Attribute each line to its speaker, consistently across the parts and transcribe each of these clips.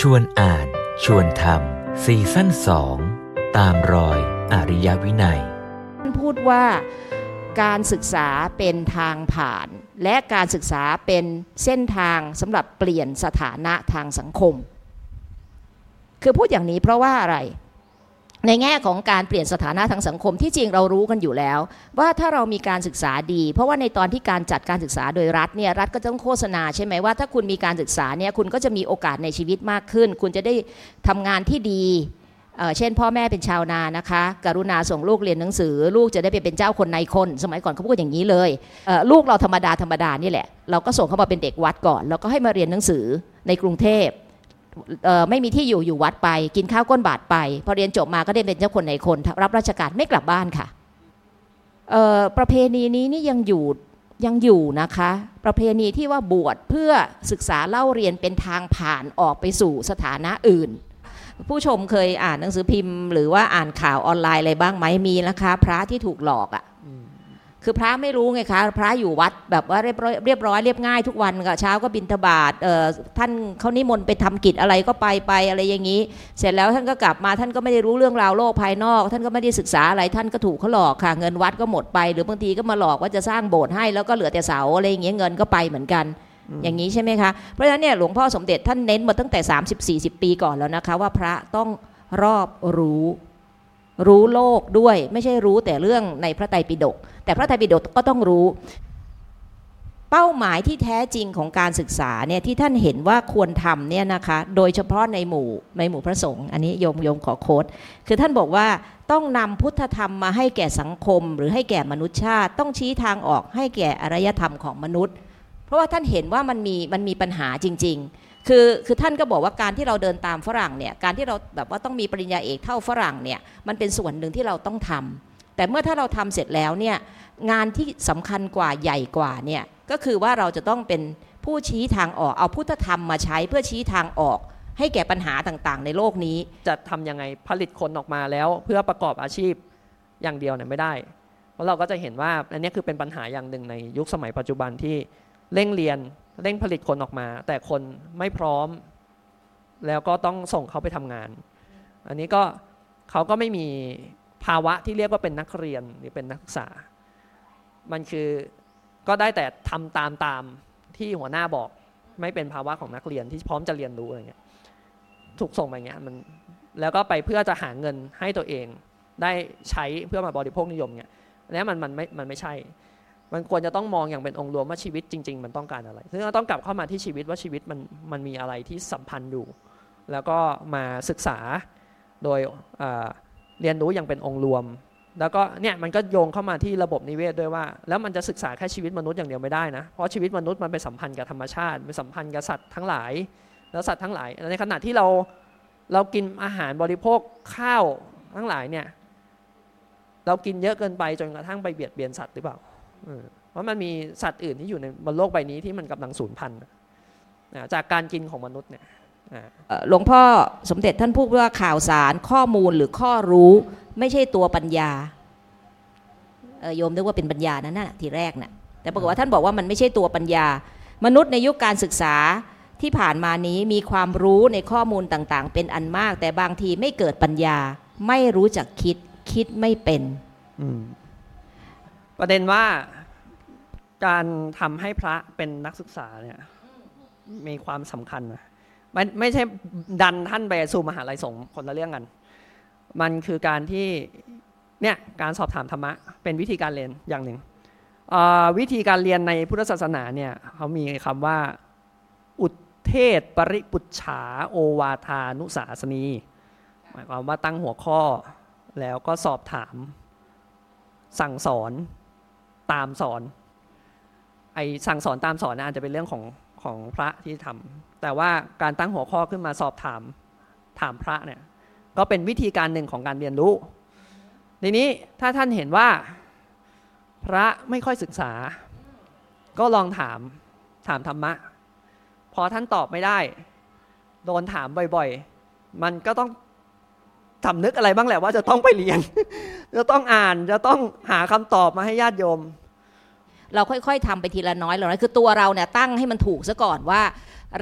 Speaker 1: ชวนอ่าน ชวนทำซีซั่นสองตามรอยอริยวินัย
Speaker 2: ท่านพูดว่าการศึกษาเป็นทางผ่าน และการศึกษาเป็นเส้นทางสำหรับเปลี่ยนสถานะทางสังคม คือพูดอย่างนี้เพราะว่าอะไร ในแง่ของการเปลี่ยนสถานะทางสังคมที่จริงเรารู้กันอยู่แล้ว ว่าถ้าเรามีการศึกษาดี เพราะว่าในตอนที่การจัดการศึกษาโดยรัฐเนี่ยรัฐก็ต้องโฆษณาใช่ไหมว่าถ้าคุณมีการศึกษาเนี่ยคุณก็จะมีโอกาสในชีวิตมากขึ้น คุณจะได้ทำงานที่ดีเเช่นพ่อแม่เป็นชาวนานะคะ กรุณาส่งลูกเรียนหนังสือ ลูกจะได้ไปเป็นเจ้าคนในคน สมัยก่อนเขาพูดอย่างนี้เลยเลูกเราธรรมดาธรรมดานี่แหละเราก็ส่งเขามาเป็นเด็กวัดก่อน แล้วก็ให้มาเรียนหนังสือในกรุงเทพ ไม่มีที่อยู่อยู่วัดไป กินข้าวก้นบาทไป พอเรียนจบมาก็ได้เป็นเจ้าคนในคน รับราชการไม่กลับบ้านค่ะประเพณีนี้นี่ยังอยู่ยังอยู่นะคะ ประเพณีที่ว่าบวชเพื่อศึกษาเล่าเรียนเป็นทางผ่านออกไปสู่สถานะอื่น ผู้ชมเคยอ่านหนังสือพิมพ์ หรือว่าอ่านข่าวออนไลน์อะไรบ้างไหมมีนะคะ พระที่ถูกหลอกอะ่ะ คือพระไม่รู้ไงคะพระอยู่วัดแบบว่าเรียบร้อยเรียบร้อยเรียบง่ายทุกวันก็เช้าก็บินทบาทเอ่อท่านเขานิมนต์ไปทำกิจอะไรก็ไปไปอะไรอย่างนี้ เสร็จแล้วท่านก็กลับมาท่านก็ไม่ได้รู้เรื่องราวโลกภายนอก ท่านก็ไม่ได้ศึกษาอะไรท่านก็ถูกเขาหลอกค่ะ เงินวัดก็หมดไป หรือบางทีก็มาหลอกว่าจะสร้างโบสถ์ให้แล้วก็เหลือแต่เสาอะไรอย่างเงี้ยเงินก็ไปเหมือนกันอย่างนี้ใช่ไหมคะเพราะฉะนั้นเนี่ยหลวงพ่อสมเด็จท่านเน้นมาตั้งแต่ 30-40 ปีก่อนแล้วนะคะ ว่าพระต้องรอบรู้ รู้โลกด้วย ไม่ใช่รู้แต่เรื่องในพระไตรปิฎกแต่พระไตรปิฎกก็ต้องรู้ เป้าหมายที่แท้จริงของการศึกษาเนี่ยที่ท่านเห็นว่าควรทำเนี่ยนะคะ โดยเฉพาะในหมู่ในหมู่พระสงฆ์อันนี้โยมโยมขอโค้ดคือท่านบอกว่าต้องนำพุทธธรรมมาให้แก่สังคม หรือให้แก่มนุษยชาติ ต้องชี้ทางออกให้แก่อารยธรรมของมนุษย์ เพราะว่าท่านเห็นว่ามันมีมันมีปัญหาจริง ๆ คือคือท่านก็บอกว่าการที่เราเดินตามฝรั่งเนี่ยการที่เราแบบว่าต้องมีปริญญาเอกเท่าฝรั่งเนี่ยมันเป็นส่วนหนึ่งที่เราต้องทำแต่เมื่อถ้าเราทำเสร็จแล้วเนี่ยงานที่สำคัญกว่าใหญ่กว่าเนี่ยก็คือว่าเราจะต้องเป็นผู้ชี้ทางออกเอาพุทธธรรมมาใช้เพื่อชี้ทางออก ให้แก่ปัญหาต่างๆ ในโลกนี้
Speaker 3: จะทำยังไงผลิตคนออกมาแล้ว เพื่อประกอบอาชีพอย่างเดียวเนี่ยไม่ได้ เพราะเราก็จะเห็นว่าอันนี้คือเป็นปัญหาอย่างหนึ่งในยุคสมัยปัจจุบันที่เร่งเรียน เร่งผลิตคนออกมา แต่คนไม่พร้อม แล้วก็ต้องส่งเขาไปทำงาน อันนี้ก็เขาก็ไม่มีภาวะที่เรียกว่าเป็นนักเรียนหรือเป็นนักศึกษา มันคือก็ได้แต่ทำตามตามที่หัวหน้าบอกไม่เป็นภาวะของนักเรียนที่พร้อมจะเรียนรู้อะไรเงี้ยถูกส่งไปเงี้ยมันแล้วก็ไปเพื่อจะหาเงินให้ตัวเองได้ใช้เพื่อมาบริโภคนิยมเงี้ยอันนี้มันมันไม่มันไม่ใช่ มันควรจะต้องมองอย่างเป็นองค์รวมว่าชีวิตจริง ๆ มันต้องการอะไร ซึ่งเราต้องกลับเข้ามาที่ชีวิตว่าชีวิตมันมันมีอะไรที่สัมพันธ์อยู่ แล้วก็มาศึกษาโดยเรียนรู้อย่างเป็นองค์รวม แล้วก็เนี่ยมันก็โยงเข้ามาที่ระบบนิเวศด้วยว่า แล้วมันจะศึกษาแค่ชีวิตมนุษย์อย่างเดียวไม่ได้นะ เพราะชีวิตมนุษย์มันไปสัมพันธ์กับธรรมชาติไปสัมพันธ์กับสัตว์ทั้งหลาย แล้วสัตว์ทั้งหลาย ในขณะที่เราเรากินอาหารบริโภคข้าวทั้งหลายเนี่ยเรากินเยอะเกินไปจนกระทั่งไปเบียดเบียนสัตว์หรือเปล่า เพราะมันมีสัตว์อื่นที่อยู่ในบนโลกใบนี้ที่มันกำลังสูญพันธุ์จากการกินของมนุษย์เนี่ย
Speaker 2: หลวงพ่อสมเด็จท่านพูดว่าข่าวสารข้อมูลหรือข้อรู้ไม่ใช่ตัวปัญญาโยมนึกว่าเป็นปัญญานั่นน่ะทีแรกน่ะแต่ปรากฏว่าท่านบอกว่ามันไม่ใช่ตัวปัญญา มนุษย์ในยุคการศึกษาที่ผ่านมานี้มีความรู้ในข้อมูลต่างๆ เป็นอันมาก แต่บางทีไม่เกิดปัญญา ไม่รู้จักคิดคิดไม่เป็น
Speaker 3: ประเด็นว่าการทำให้พระเป็นนักศึกษาเนี่ยมีความสำคัญนะไม่ไม่ใช่ดันท่านไปสู่มหาลัยสงฆ์คนละเรื่องกัน มันคือการที่เนี่ยการสอบถามธรรมะเป็นวิธีการเรียนอย่างหนึ่งวิธีการเรียนในพุทธศาสนาเนี่ยเขามีคำว่า อุเทศปริปุจฉาโอวาทานุสาสนีหมายความว่าตั้งหัวข้อแล้วก็สอบถามสั่งสอน ตามสอนไอสั่งสอนตามสอนนะอาจจะเป็นเรื่องของของพระที่ทำแต่ว่าการตั้งหัวข้อขึ้นมาสอบถามถามพระเนี่ยก็เป็นวิธีการหนึ่งของการเรียนรู้ทีนี้ถ้าท่านเห็นว่าพระไม่ค่อยศึกษา ก็ลองถามถามธรรมะ พอท่านตอบไม่ได้ โดนถามบ่อยๆ มันก็ต้องสำนึกอะไรบ้างแหละว่าจะต้องไปเรียน จะต้องอ่านจะต้องหาคำตอบมาให้ญาติโยม
Speaker 2: เราค่อยๆทำไปทีละน้อยละน้อยคือตัวเราเนี่ยตั้งให้มันถูกซะก่อนว่า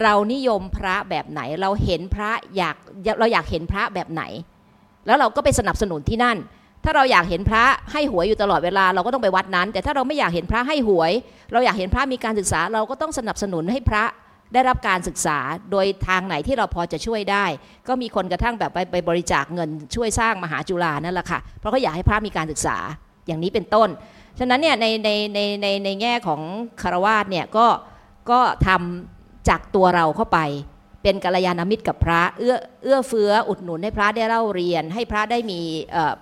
Speaker 2: เรานิยมพระแบบไหน เราเห็นพระอยากเราอยากเห็นพระแบบไหน แล้วเราก็ไปสนับสนุนที่นั่น ถ้าเราอยากเห็นพระให้หวยอยู่ตลอดเวลาเราก็ต้องไปวัดนั้น แต่ถ้าเราไม่อยากเห็นพระให้หวย เราอยากเห็นพระมีการศึกษา เราก็ต้องสนับสนุนให้พระ ได้รับการศึกษาโดยทางไหนที่เราพอจะช่วยได้ ก็มีคนกระทั่งแบบไปไปบริจาคเงินช่วยสร้างมหาจุฬานั่นแหละค่ะ เพราะเขาอยากให้พระมีการศึกษาอย่างนี้เป็นต้น ฉะนั้นเนี่ยในในในในในแง่ของคารวาสเนี่ยก็ก็ทำจากตัวเราเข้าไป เป็นกัลยาณมิตรกับพระเอื้อเอื้อเฟื้ออุดหนุนให้พระได้เล่าเรียน ให้พระได้มี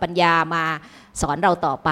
Speaker 2: ปัญญามาสอนเราต่อไป